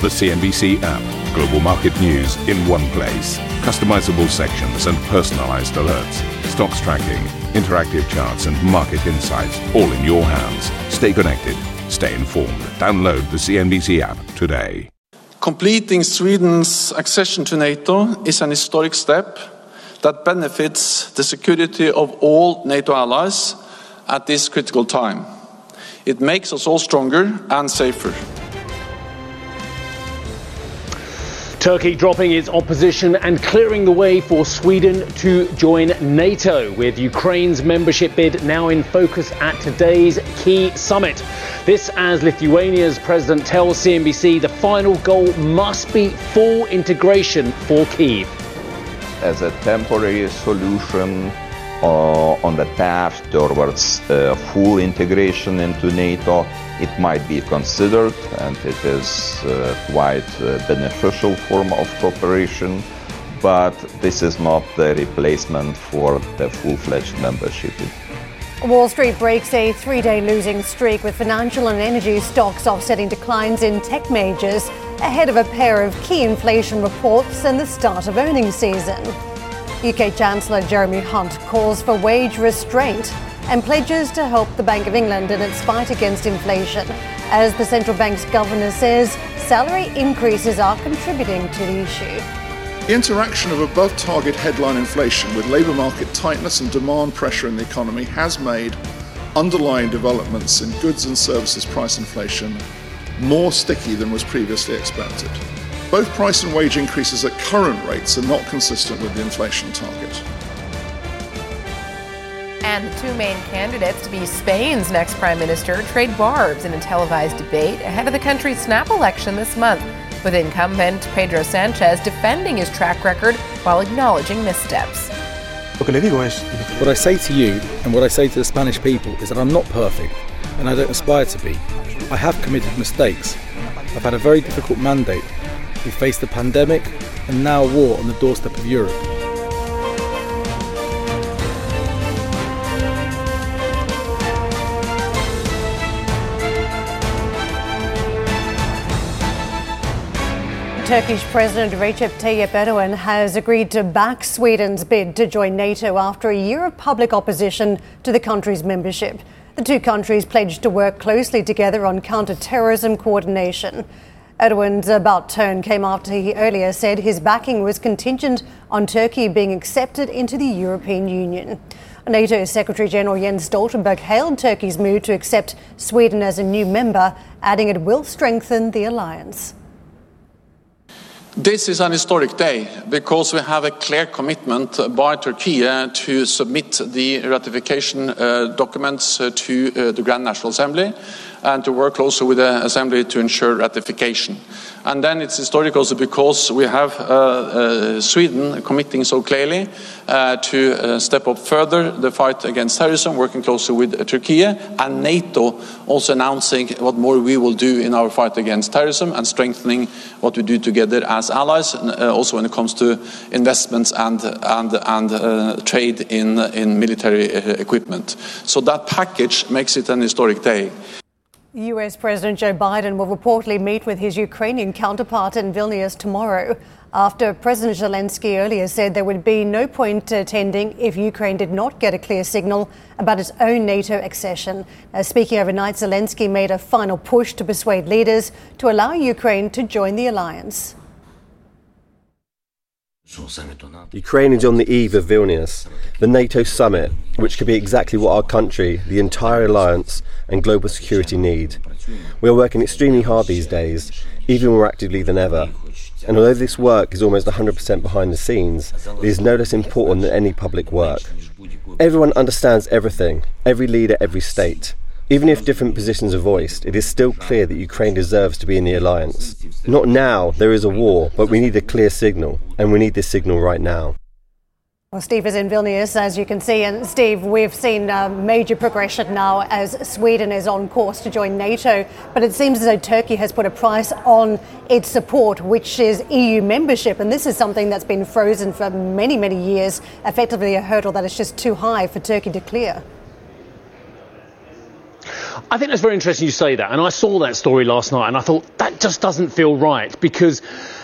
The CNBC app. Global market news in one place. Customizable sections and personalized alerts. Stocks tracking, interactive charts, and market insights all in your hands. Stay connected. Stay informed. Download the CNBC app today. Completing Sweden's accession to NATO is an historic step that benefits the security of all NATO allies at this critical time. It makes us all stronger and safer. Turkey dropping its opposition and clearing the way for Sweden to join NATO, with Ukraine's membership bid now in focus at today's key summit. This, as Lithuania's president tells CNBC, the final goal must be full integration for Kiev. As a temporary solution on the path towards uh, full integration into NATO, it might be considered and it is uh, quite a beneficial form of cooperation but this is not the replacement for the full-fledged membership Wall Street breaks a three day losing streak with financial and energy stocks offsetting declines in tech majors ahead of a pair of key inflation reports and the start of earnings season. UK Chancellor Jeremy Hunt calls for wage restraint and pledges to help the Bank of England in its fight against inflation. As the central bank's governor says, salary increases are contributing to the issue. The interaction of above target headline inflation with labour market tightness and demand pressure in the economy has made underlying developments in goods and services price inflation more sticky than was previously expected. Both price and wage increases at current rates are not consistent with the inflation target. And the two main candidates to be Spain's next prime minister trade barbs in a televised debate ahead of the country's snap election this month, with incumbent Pedro Sanchez defending his track record while acknowledging missteps. What I say to you and what I say to the Spanish people is that I'm not perfect and I don't aspire to be. I have committed mistakes. I've had a very difficult mandate. We faced a pandemic and now war on the doorstep of Europe. Turkish President Recep Tayyip Erdogan has agreed to back Sweden's bid to join NATO after a year of public opposition to the country's membership. The two countries pledged to work closely together on counter-terrorism coordination. Erdogan's about turn came after he earlier said his backing was contingent on Turkey being accepted into the European Union. NATO Secretary General Jens Stoltenberg hailed Turkey's move to accept Sweden as a new member, adding it will strengthen the alliance. This is an historic day because we have a clear commitment by Turkey to submit the ratification uh, documents uh, to uh, the Grand National Assembly and to work closely with the Assembly to ensure ratification. And then it's historic also because we have uh, uh, Sweden committing so clearly uh, to uh, step up further the fight against terrorism, working closely with Turkey, and NATO also announcing what more we will do in our fight against terrorism and strengthening what we do together as allies, uh, also when it comes to investments and, and, and uh, trade in, in military equipment. So that package makes it an historic day. US President Joe Biden will reportedly meet with his Ukrainian counterpart in Vilnius tomorrow after President Zelensky earlier said there would be no point attending if Ukraine did not get a clear signal about its own NATO accession. Speaking overnight, Zelensky made a final push to persuade leaders to allow Ukraine to join the alliance. Ukraine is on the eve of Vilnius, the NATO summit, which could be exactly what our country, the entire alliance, and global security need. We are working extremely hard these days, even more actively than ever. And although this work is almost 100% behind the scenes, it is no less important than any public work. Everyone understands everything, every leader, every state. Even if different positions are voiced, it is still clear that Ukraine deserves to be in the alliance. Not now, there is a war, but we need a clear signal, and we need this signal right now. Well, Steve is in Vilnius, as you can see. And Steve, we've seen a major progression now as Sweden is on course to join NATO. But it seems as though Turkey has put a price on its support, which is EU membership. And this is something that's been frozen for many, many years, effectively a hurdle that is just too high for Turkey to clear. I think that's very interesting you say that. And I saw that story last night and I thought that just doesn't feel right because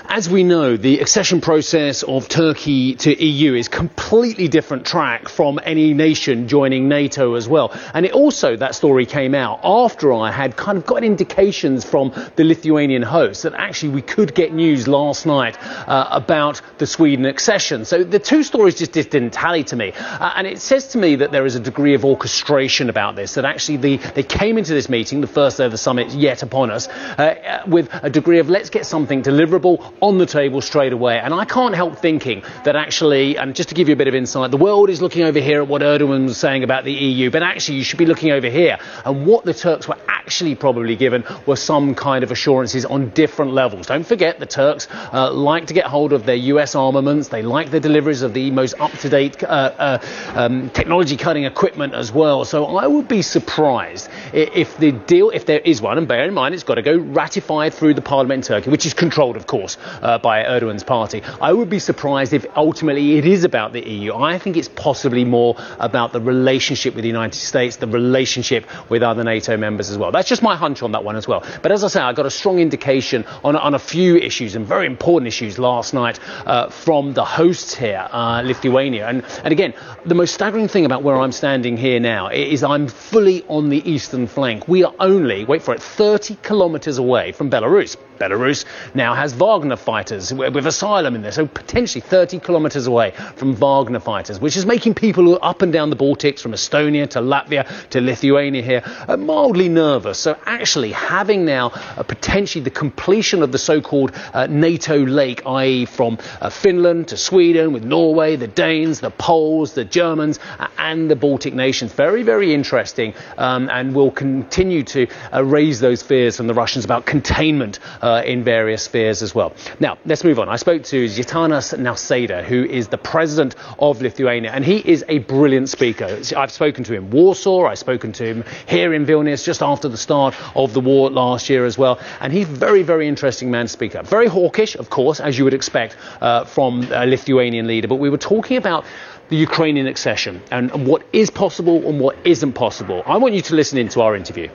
as we know, the accession process of Turkey to EU is completely different track from any nation joining NATO as well. And it also, that story came out after I had kind of got indications from the Lithuanian host that actually we could get news last night uh, about the Sweden accession. So the two stories just, just didn't tally to me. Uh, and it says to me that there is a degree of orchestration about this, that actually the, they came into this meeting, the first day of the summit yet upon us, uh, with a degree of let's get something deliverable on the table straight away. And I can't help thinking that actually, and just to give you a bit of insight, the world is looking over here at what Erdogan was saying about the EU, but actually you should be looking over here. And what the Turks were actually probably given were some kind of assurances on different levels. Don't forget, the Turks uh, like to get hold of their US armaments. They like the deliveries of the most up-to-date uh, uh, um, technology-cutting equipment as well. So I would be surprised if the deal, if there is one, and bear in mind it's got to go ratified through the parliament in Turkey, which is controlled, of course, uh, by Erdogan's party. I would be surprised if ultimately it is about the EU. I think it's possibly more about the relationship with the United States, the relationship with other NATO members as well. That's just my hunch on that one as well. But as I say, I got a strong indication on, on a few issues and very important issues last night uh, from the hosts here, uh, Lithuania. And, and again, the most staggering thing about where I'm standing here now is I'm fully on the eastern flank. We are only, wait for it, 30 kilometers away from Belarus. Belarus now has Wagner fighters with asylum in there, so potentially 30 kilometres away from Wagner fighters, which is making people up and down the Baltics, from Estonia to Latvia to Lithuania here, uh, mildly nervous. So actually having now uh, potentially the completion of the so-called uh, NATO lake, i.e. from uh, Finland to Sweden, with Norway, the Danes, the Poles, the Germans, uh, and the Baltic nations, very, very interesting, um, and will continue to uh, raise those fears from the Russians about containment uh, in various spheres as well. Now, let's move on. I spoke to Gitanas Nausėda, who is the president of Lithuania, and he is a brilliant speaker. I've spoken to him in Warsaw, I've spoken to him here in Vilnius just after the start of the war last year as well, and he's a very, very interesting man to speak. Very hawkish, of course, as you would expect uh, from a Lithuanian leader, but we were talking about the Ukrainian accession and, and what is possible and what isn't possible. I want you to listen into our interview.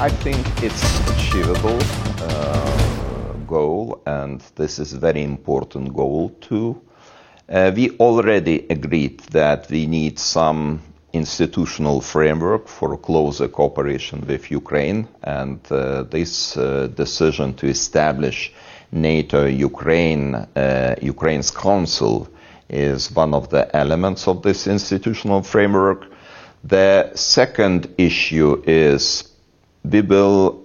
I think it's achievable uh, goal, and this is very important goal too. Uh, we already agreed that we need some institutional framework for closer cooperation with Ukraine, and uh, this uh, decision to establish NATO Ukraine uh, Ukraine's Council is one of the elements of this institutional framework. The second issue is we will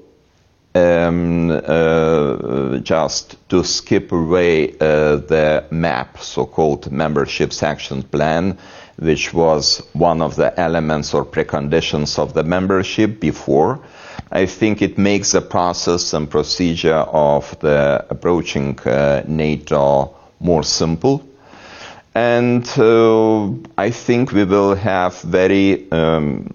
um, uh, just to skip away uh, the MAP, so-called Membership Action Plan, which was one of the elements or preconditions of the membership before. I think it makes the process and procedure of the approaching uh, NATO more simple. And uh, I think we will have very um,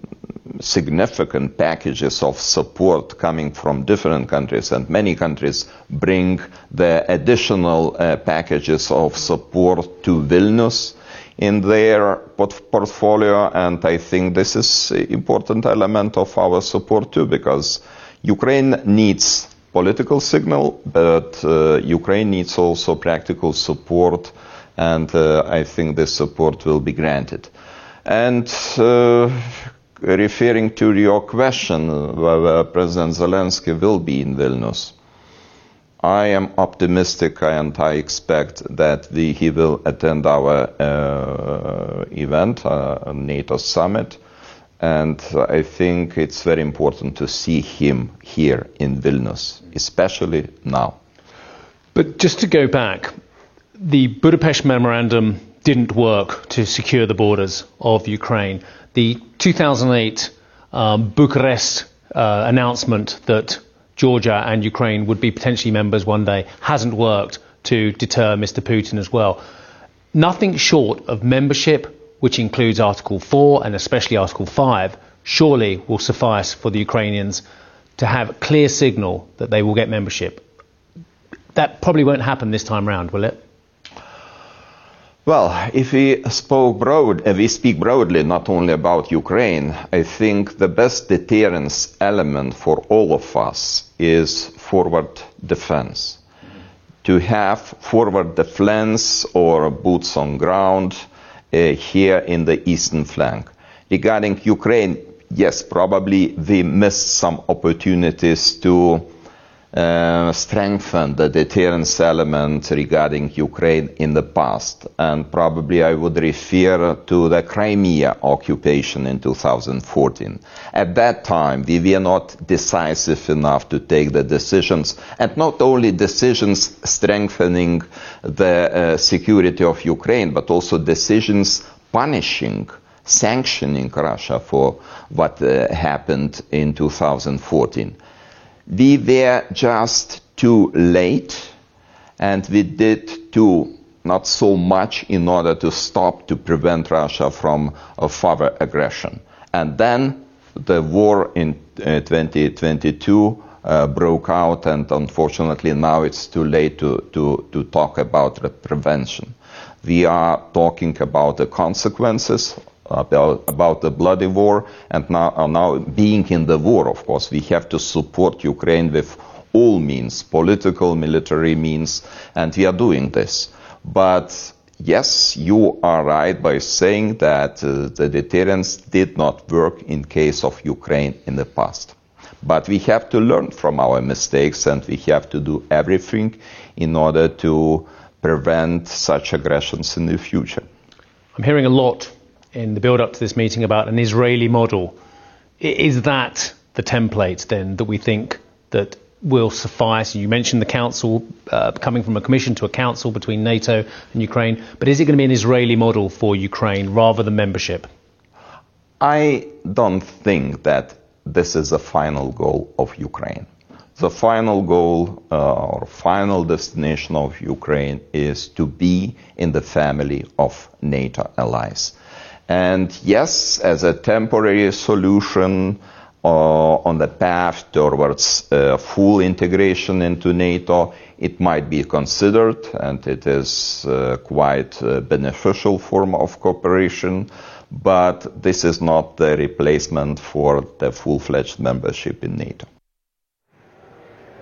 significant packages of support coming from different countries, and many countries bring the additional uh, packages of support to Vilnius in their port- portfolio, and I think this is an important element of our support too, because Ukraine needs political signal, but uh, Ukraine needs also practical support, and uh, I think this support will be granted. And uh, referring to your question whether President Zelensky will be in Vilnius, I am optimistic and I expect that the, he will attend our uh, event, uh, NATO summit, and I think it's very important to see him here in Vilnius, especially now. But just to go back, the Budapest Memorandum didn't work to secure the borders of Ukraine the 2008 um, Bucharest uh, announcement that Georgia and Ukraine would be potentially members one day hasn't worked to deter Mr. Putin as well. Nothing short of membership, which includes Article 4 and especially Article 5, surely will suffice for the Ukrainians to have a clear signal that they will get membership. That probably won't happen this time round, will it? Well, if we spoke broad, we speak broadly not only about Ukraine, I think the best deterrence element for all of us is forward defense. To have forward defense or boots on ground uh, here in the eastern flank. Regarding Ukraine, yes, probably we missed some opportunities to uh, strengthen the deterrence element regarding Ukraine in the past. And probably I would refer to the Crimea occupation in 2014. At that time, we were not decisive enough to take the decisions, and not only decisions strengthening the uh, security of Ukraine, but also decisions punishing sanctioning Russia for what uh, happened in 2014 we were just too late and we did too not so much in order to stop to prevent Russia from further aggression. And then the war in uh, 2022 uh, broke out, and unfortunately now it's too late to, to, to talk about the prevention. We are talking about the consequences about, about the bloody war and now, now being in the war, of course, we have to support Ukraine with all means, political, military means, and we are doing this. But yes, you are right by saying that uh, the deterrence did not work in case of Ukraine in the past. But we have to learn from our mistakes and we have to do everything in order to prevent such aggressions in the future. I'm hearing a lot in the build up to this meeting about an Israeli model. Is that the template then that we think that will suffice? You mentioned the council uh, coming from a commission to a council between NATO and Ukraine, but is it going to be an Israeli model for Ukraine rather than membership? I don't think that this is the final goal of Ukraine. The final goal uh, or final destination of Ukraine is to be in the family of NATO allies. And yes, as a temporary solution uh, on the path towards uh, full integration into NATO, it might be considered, and it is uh, quite a beneficial form of cooperation. But this is not the replacement for the full-fledged membership in NATO.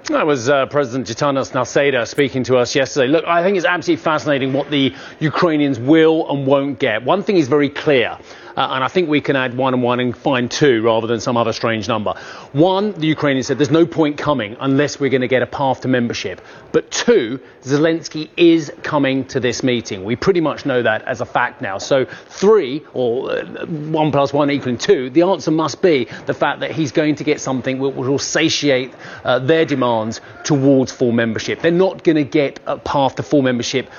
That was uh, President Gitanas Nauseda speaking to us yesterday. Look, I think it's absolutely fascinating what the Ukrainians will and won't get. One thing is very clear. Uh, and I think we can add one and one and find two rather than some other strange number. One, the Ukrainians said there's no point coming unless we're going to get a path to membership. But two, Zelensky is coming to this meeting. We pretty much know that as a fact now. So three, or uh, one plus one equaling two, the answer must be the fact that he's going to get something which will satiate uh, their demands towards full membership. They're not going to get a path to full membership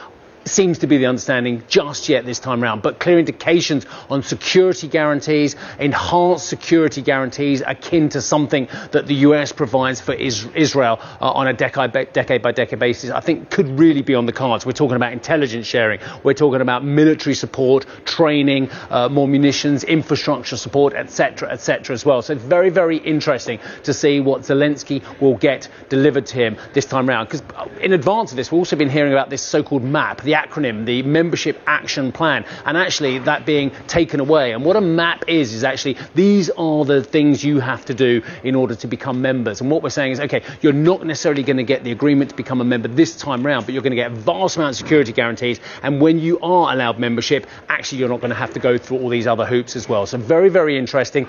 seems to be the understanding just yet this time around, but clear indications on security guarantees, enhanced security guarantees akin to something that the US provides for Israel uh, on a decade by, decade by decade basis, I think could really be on the cards. We're talking about intelligence sharing, we're talking about military support, training, uh, more munitions, infrastructure support, etc., etc. as well. So it's very, very interesting to see what Zelensky will get delivered to him this time around. Because uh, in advance of this, we've also been hearing about this so-called map, the acronym, the Membership Action Plan, and actually that being taken away. And what a map is, is actually these are the things you have to do in order to become members. And what we're saying is, okay, you're not necessarily going to get the agreement to become a member this time round, but you're going to get a vast amount of security guarantees. And when you are allowed membership, actually you're not going to have to go through all these other hoops as well. So very, very interesting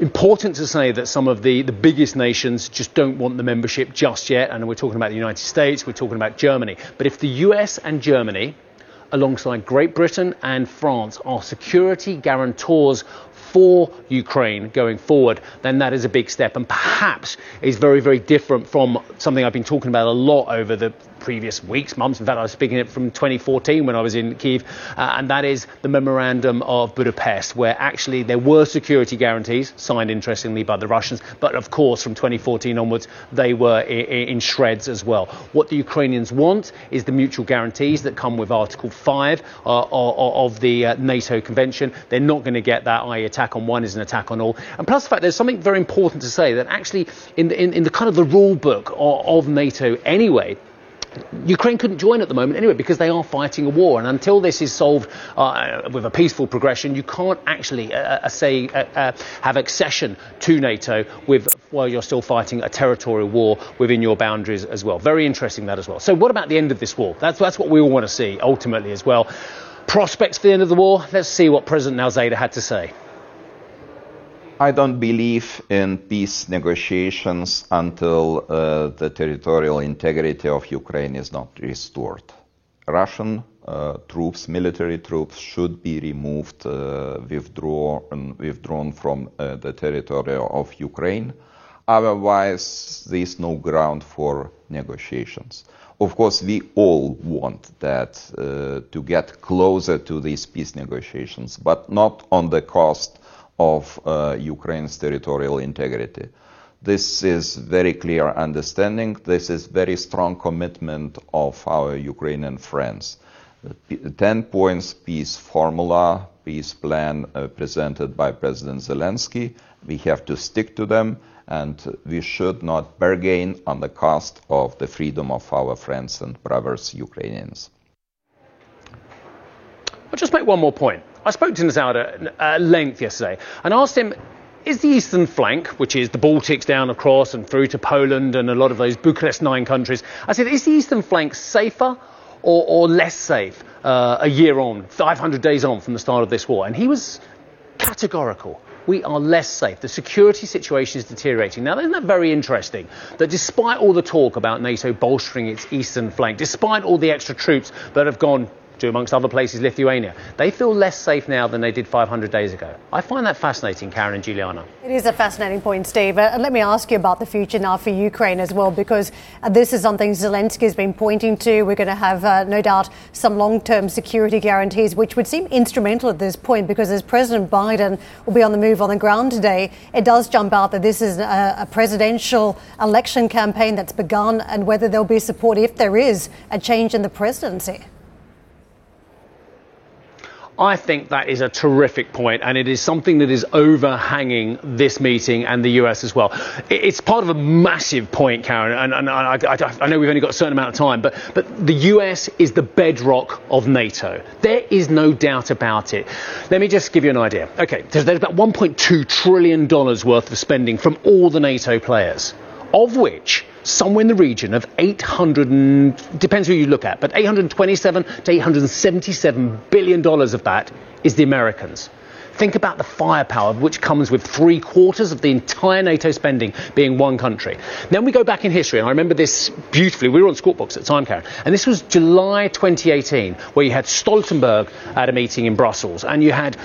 important to say that some of the, the biggest nations just don't want the membership just yet. And we're talking about the United States, we're talking about Germany. But if the US and Germany, alongside Great Britain and France, are security guarantors for Ukraine going forward, then that is a big step and perhaps is very, very different from something I've been talking about a lot over the previous weeks, months. In fact, I was speaking it from 2014 when I was in Kiev, uh, and that is the Memorandum of Budapest, where actually there were security guarantees signed, interestingly, by the Russians, but of course, from 2014 onwards, they were in, in shreds as well. What the Ukrainians want is the mutual guarantees that come with Article 5 uh, of the uh, NATO Convention. They're not going to get that, i.e., attack on one is an attack on all. And plus the fact there's something very important to say that actually, in the, in, in the kind of the rule book of, of NATO anyway, Ukraine couldn't join at the moment anyway because they are fighting a war. And until this is solved uh, with a peaceful progression, you can't actually uh, uh say uh, uh, have accession to NATO with while you're still fighting a territorial war within your boundaries as well. Very interesting that as well. So what about the end of this war? That's that's what we all want to see ultimately as well. Prospects for the end of the war. Let's see what President Nausėda had to say. I don't believe in peace negotiations until uh, the territorial integrity of Ukraine is not restored. Russian uh, troops, military troops, should be removed, uh, withdrawn, withdrawn from uh, the territory of Ukraine. Otherwise, there is no ground for negotiations. Of course, we all want that uh, to get closer to these peace negotiations, but not on the cost of uh, Ukraine's territorial integrity. This is very clear understanding. This is very strong commitment of our Ukrainian friends. The 10 points peace formula, peace plan uh, presented by President Zelensky, we have to stick to them and we should not bargain on the cost of the freedom of our friends and brothers Ukrainians. I'll just make one more point. I spoke to Nausėda at length yesterday and asked him is the eastern flank, which is the Baltics down across and through to Poland and a lot of those Bucharest 9 countries, I said, is the eastern flank safer or, or less safe uh, a year on, 500 days on from the start of this war? And he was categorical. We are less safe. The security situation is deteriorating. Now, isn't that very interesting? That despite all the talk about NATO bolstering its eastern flank, despite all the extra troops that have gone to, amongst other places, Lithuania. They feel less safe now than they did 500 days ago. I find that fascinating, Karen and Juliana. It is a fascinating point, Steve. And let me ask you about the future now for Ukraine as well, because uh, this is something Zelensky has been pointing to. We're going to have, uh, no doubt, some long term security guarantees, which would seem instrumental at this point, because as President Biden will be on the move on the ground today, it does jump out that this is a, a presidential election campaign that's begun and whether there'll be support if there is a change in the presidency. I think that is a terrific point, and it is something that is overhanging this meeting and the US as well. It's part of a massive point, Karen, and, and I, I, I, know we've only got a certain amount of time, but, but the US is the bedrock of NATO. There is no doubt about it. Let me just give you an idea. Okay, there's, there's about $1.2 trillion worth of spending from all the NATO players, of which somewhere in the region of 800 and, depends who you look at, but 827 to 877 billion dollars of that is the Americans. Think about the firepower which comes with three quarters of the entire NATO spending being one country. Then we go back in history, and I remember this beautifully. We were on Squawk Box at the time, Karen, and this was July 2018, where you had Stoltenberg at a meeting in Brussels, and you had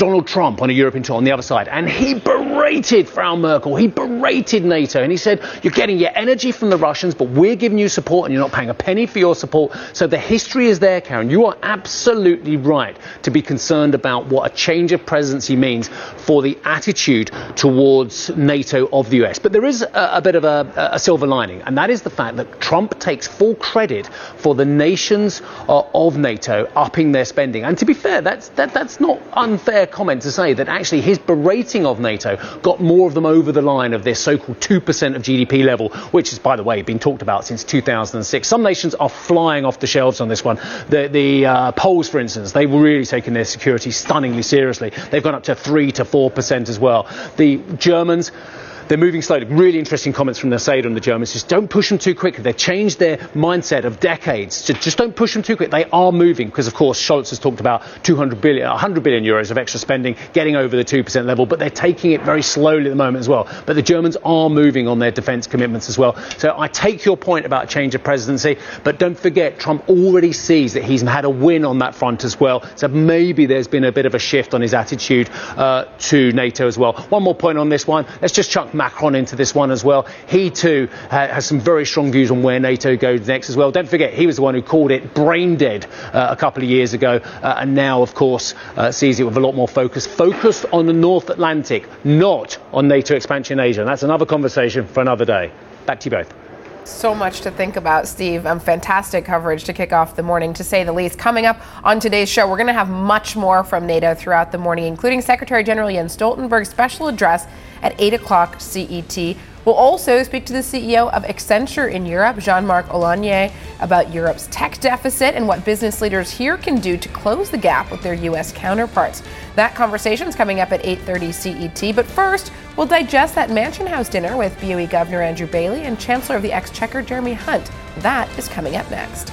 Donald Trump on a European tour on the other side, and he berated Frau Merkel. He berated NATO, and he said, "You're getting your energy from the Russians, but we're giving you support, and you're not paying a penny for your support." So the history is there, Karen. You are absolutely right to be concerned about what a change of presidency means for the attitude towards NATO of the US. But there is a, a bit of a, a, silver lining, and that is the fact that Trump takes full credit for the nations uh, of NATO upping their spending. And to be fair, that's that, that's not unfair comment to say that actually his berating of NATO got more of them over the line of this so-called 2% of GDP level, which has, by the way, been talked about since 2006. Some nations are flying off the shelves on this one. The, the uh, Poles, for instance, they've really taken their security stunningly seriously. They've gone up to 3 to 4% as well. The Germans, they're moving slowly. Really interesting comments from the Nausėda and the Germans. Just don't push them too quickly. They've changed their mindset of decades. Just, just don't push them too quick. They are moving because, of course, Scholz has talked about 200 billion, 100 billion euros of extra spending, getting over the 2% level, but they're taking it very slowly at the moment as well. But the Germans are moving on their defence commitments as well. So I take your point about change of presidency, but don't forget, Trump already sees that he's had a win on that front as well. So maybe there's been a bit of a shift on his attitude uh, to NATO as well. One more point on this one. Let's just chuck Macron into this one as well. He too has some very strong views on where NATO goes next as well. Don't forget, he was the one who called it brain dead uh, a couple of years ago, uh, and now, of course, uh, sees it with a lot more focus. Focused on the North Atlantic, not on NATO expansion in Asia. And that's another conversation for another day. Back to you both. So much to think about, Steve. Um, fantastic coverage to kick off the morning, to say the least. Coming up on today's show, we're going to have much more from NATO throughout the morning, including Secretary General Jens Stoltenberg's special address at 8 o'clock CET. We'll also speak to the CEO of Accenture in Europe, Jean-Marc Ollagnier, about Europe's tech deficit and what business leaders here can do to close the gap with their U.S. counterparts. That conversation is coming up at 8:30 CET. But first, we'll digest that Mansion House dinner with BOE Governor Andrew Bailey and Chancellor of the Exchequer Jeremy Hunt. That is coming up next.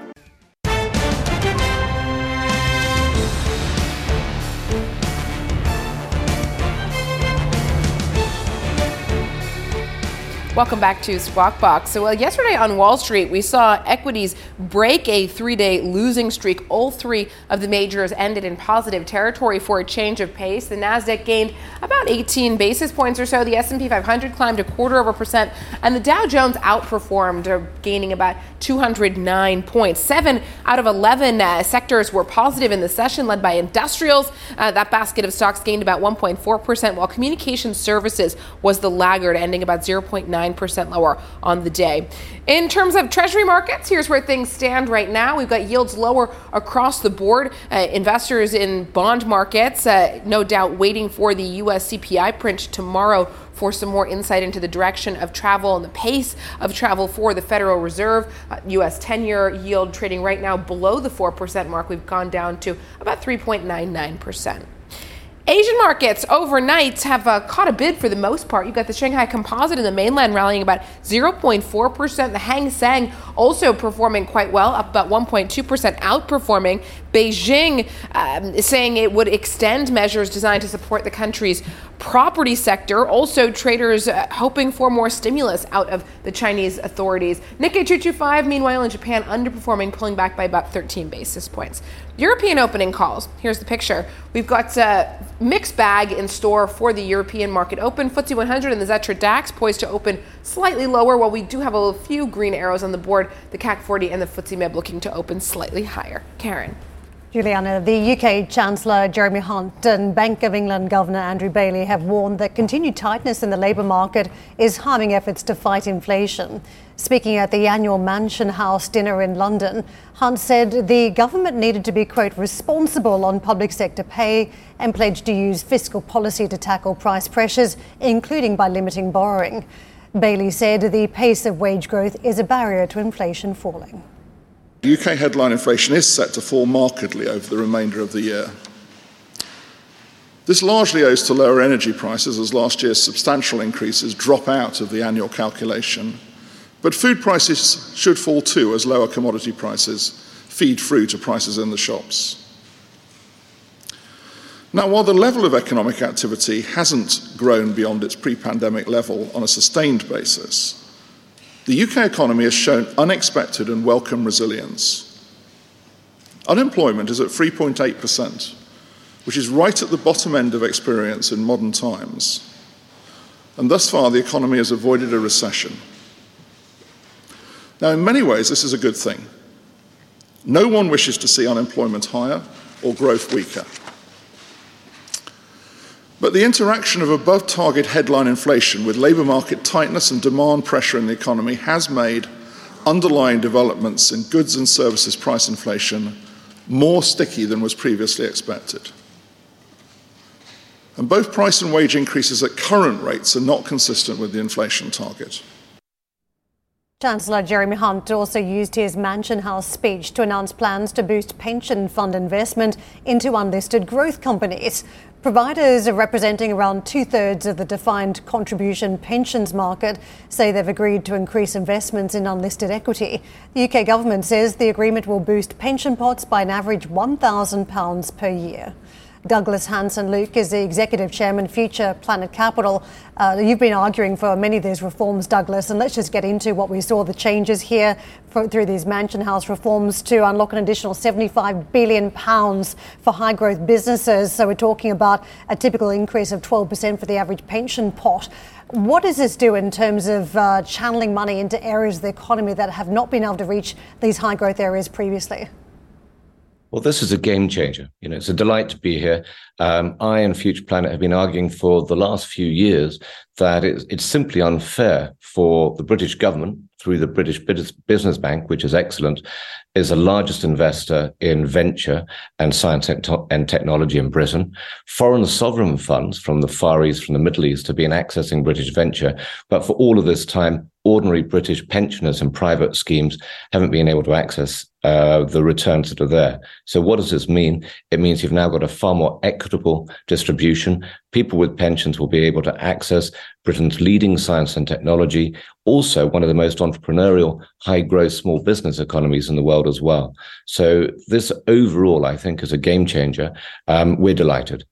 Welcome back to Squawk Box. So, well, yesterday on Wall Street, we saw equities break a three day losing streak. All three of the majors ended in positive territory for a change of pace. The Nasdaq gained about 18 basis points or so. The S&P 500 climbed a quarter of a percent, and the Dow Jones outperformed, uh, gaining about 209 points. Seven out of 11 uh, sectors were positive in the session, led by industrials. Uh, that basket of stocks gained about 1.4 percent, while communication services was the laggard, ending about 0.9 9% lower on the day. In terms of treasury markets, here's where things stand right now. We've got yields lower across the board. Uh, investors in bond markets, uh, no doubt, waiting for the U.S. CPI print tomorrow for some more insight into the direction of travel and the pace of travel for the Federal Reserve. Uh, U.S. 10 year yield trading right now below the 4% mark. We've gone down to about 3.99%. Asian markets overnight have uh, caught a bid for the most part. You've got the Shanghai Composite in the mainland rallying about 0.4%. The Hang Seng also performing quite well, up about 1.2%, outperforming. Beijing um, saying it would extend measures designed to support the country's property sector. Also, traders uh, hoping for more stimulus out of the Chinese authorities. Nikkei 225, meanwhile, in Japan, underperforming, pulling back by about 13 basis points. European opening calls. Here's the picture. We've got a mixed bag in store for the European market open. FTSE 100 and the Xetra DAX poised to open slightly lower, while we do have a few green arrows on the board. The CAC 40 and the FTSE MIB looking to open slightly higher. Karen. Juliana, the UK Chancellor Jeremy Hunt and Bank of England Governor Andrew Bailey have warned that continued tightness in the labour market is harming efforts to fight inflation. Speaking at the annual Mansion House dinner in London, Hunt said the government needed to be, quote, responsible on public sector pay and pledged to use fiscal policy to tackle price pressures, including by limiting borrowing. Bailey said the pace of wage growth is a barrier to inflation falling. UK headline inflation is set to fall markedly over the remainder of the year. This largely owes to lower energy prices as last year's substantial increases drop out of the annual calculation. But food prices should fall too as lower commodity prices feed through to prices in the shops. Now, while the level of economic activity hasn't grown beyond its pre pandemic level on a sustained basis, the UK economy has shown unexpected and welcome resilience. Unemployment is at 3.8%, which is right at the bottom end of experience in modern times. And thus far, the economy has avoided a recession. Now, in many ways, this is a good thing. No one wishes to see unemployment higher or growth weaker. But the interaction of above target headline inflation with labour market tightness and demand pressure in the economy has made underlying developments in goods and services price inflation more sticky than was previously expected. And both price and wage increases at current rates are not consistent with the inflation target. Chancellor Jeremy Hunt also used his Mansion House speech to announce plans to boost pension fund investment into unlisted growth companies. Providers representing around two thirds of the defined contribution pensions market say they've agreed to increase investments in unlisted equity. The UK government says the agreement will boost pension pots by an average £1,000 per year. Douglas Hansen Luke is the executive chairman, Future Planet Capital. Uh, you've been arguing for many of these reforms, Douglas, and let's just get into what we saw the changes here for, through these Mansion House reforms to unlock an additional 75 billion pounds for high growth businesses. So we're talking about a typical increase of 12% for the average pension pot. What does this do in terms of uh, channeling money into areas of the economy that have not been able to reach these high growth areas previously? Well, this is a game changer. You know, it's a delight to be here. Um, I and Future Planet have been arguing for the last few years that it's, it's simply unfair for the British government through the British Business Bank, which is excellent, is the largest investor in venture and science and technology in Britain. Foreign sovereign funds from the Far East, from the Middle East, have been accessing British venture. But for all of this time, ordinary British pensioners and private schemes haven't been able to access uh, the returns that are there. So what does this mean? It means you've now got a far more equitable distribution. People with pensions will be able to access Britain's leading science and technology, also one of the most entrepreneurial, high growth small business economies in the world as well. So this overall, I think, is a game changer. Um, we're delighted.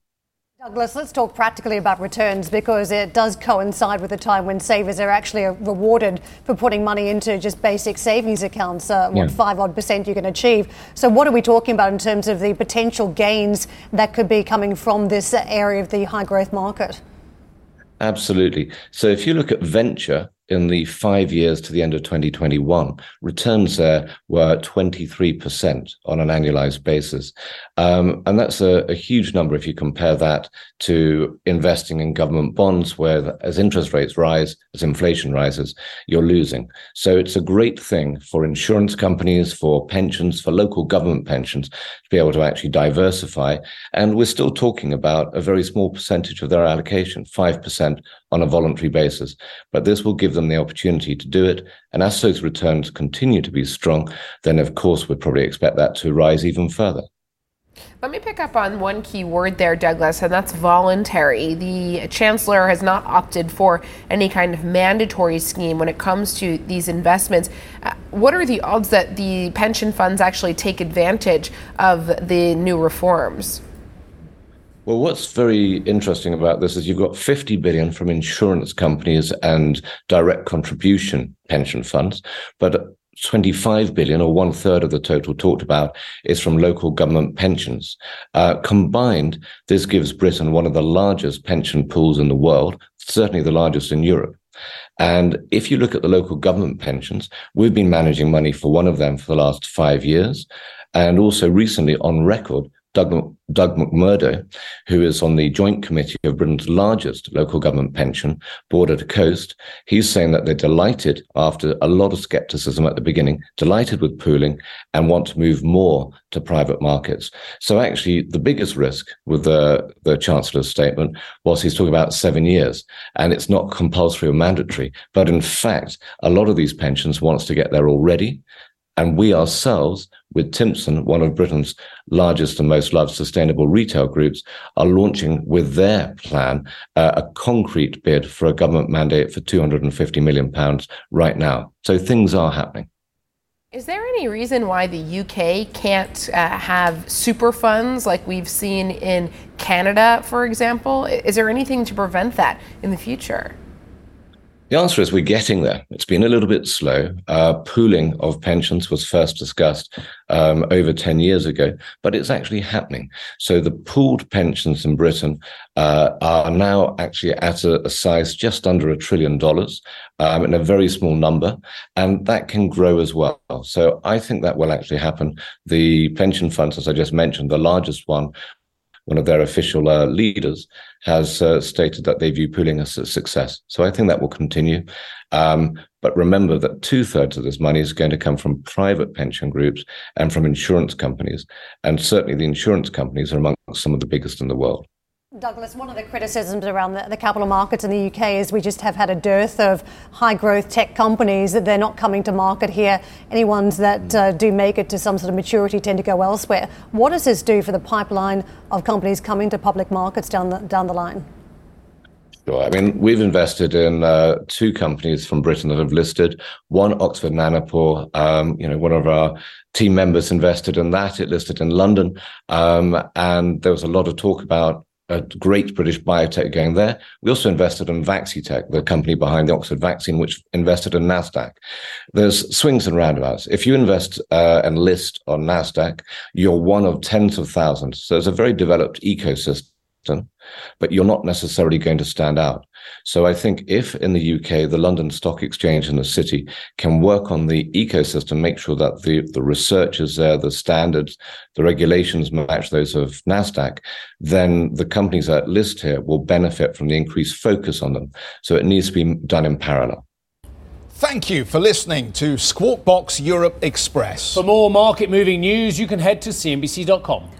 Douglas, let's talk practically about returns because it does coincide with the time when savers are actually rewarded for putting money into just basic savings accounts, uh, what five odd percent you can achieve. So, what are we talking about in terms of the potential gains that could be coming from this area of the high growth market? Absolutely. So, if you look at venture, in the five years to the end of 2021, returns there were 23% on an annualized basis. Um, and that's a, a, huge number if you compare that to investing in government bonds, where as interest rates rise, as inflation rises, you're losing. So it's a great thing for insurance companies, for pensions, for local government pensions to be able to actually diversify. And we're still talking about a very small percentage of their allocation, 5% on a voluntary basis. But this will give them the opportunity to do it. And as those returns continue to be strong, then of course we'd probably expect that to rise even further. Let me pick up on one key word there, Douglas, and that's voluntary. The Chancellor has not opted for any kind of mandatory scheme when it comes to these investments. Uh, what are the odds that the pension funds actually take advantage of the new reforms? Well, what's very interesting about this is you've got 50 billion from insurance companies and direct contribution pension funds, but 25 billion, or one third of the total talked about, is from local government pensions. Uh, combined, this gives Britain one of the largest pension pools in the world, certainly the largest in Europe. And if you look at the local government pensions, we've been managing money for one of them for the last five years. And also recently on record, Doug, Doug McMurdo, who is on the Joint Committee of Britain's largest local government pension, Border to Coast, he's saying that they're delighted after a lot of skepticism at the beginning, delighted with pooling and want to move more to private markets. So actually, the biggest risk with the, the Chancellor's statement was he's talking about seven years and it's not compulsory or mandatory. But in fact, a lot of these pensions wants to get there already. And we ourselves, with Timpson, one of Britain's largest and most loved sustainable retail groups, are launching with their plan uh, a concrete bid for a government mandate for 250 million pounds right now. So things are happening. Is there any reason why the UK can't uh, have super funds like we've seen in Canada, for example? Is there anything to prevent that in the future? The answer is we're getting there. It's been a little bit slow. Uh, pooling of pensions was first discussed um, over 10 years ago, but it's actually happening. So the pooled pensions in Britain uh, are now actually at a, a, size just under a trillion dollars um, in a very small number, and that can grow as well. So I think that will actually happen. The pension funds, as I just mentioned, the largest one one of their official uh, leaders, has uh, stated that they view pooling as a success. So I think that will continue. Um, but remember that two thirds of this money is going to come from private pension groups and from insurance companies. And certainly the insurance companies are among some of the biggest in the world. Douglas, one of the criticisms around the, the, capital markets in the UK is we just have had a dearth of high growth tech companies that they're not coming to market here. Any ones that uh, do make it to some sort of maturity tend to go elsewhere. What does this do for the pipeline of companies coming to public markets down the, down the line? Sure. I mean, we've invested in uh, two companies from Britain that have listed. One, Oxford Nanopore. Um, you know, one of our team members invested in that. It listed in London, um, and there was a lot of talk about a great British biotech going there. We also invested in Vaccitech, the company behind the Oxford vaccine, which invested in Nasdaq. There's swings and roundabouts. If you invest uh, and list on Nasdaq, you're one of tens of thousands. So it's a very developed ecosystem but you're not necessarily going to stand out. So I think if in the UK, the London Stock Exchange and the city can work on the ecosystem, make sure that the, the research is there, the standards, the regulations match those of NASDAQ, then the companies that list here will benefit from the increased focus on them. So it needs to be done in parallel. Thank you for listening to Squawk Box Europe Express. For more market moving news, you can head to CNBC.com.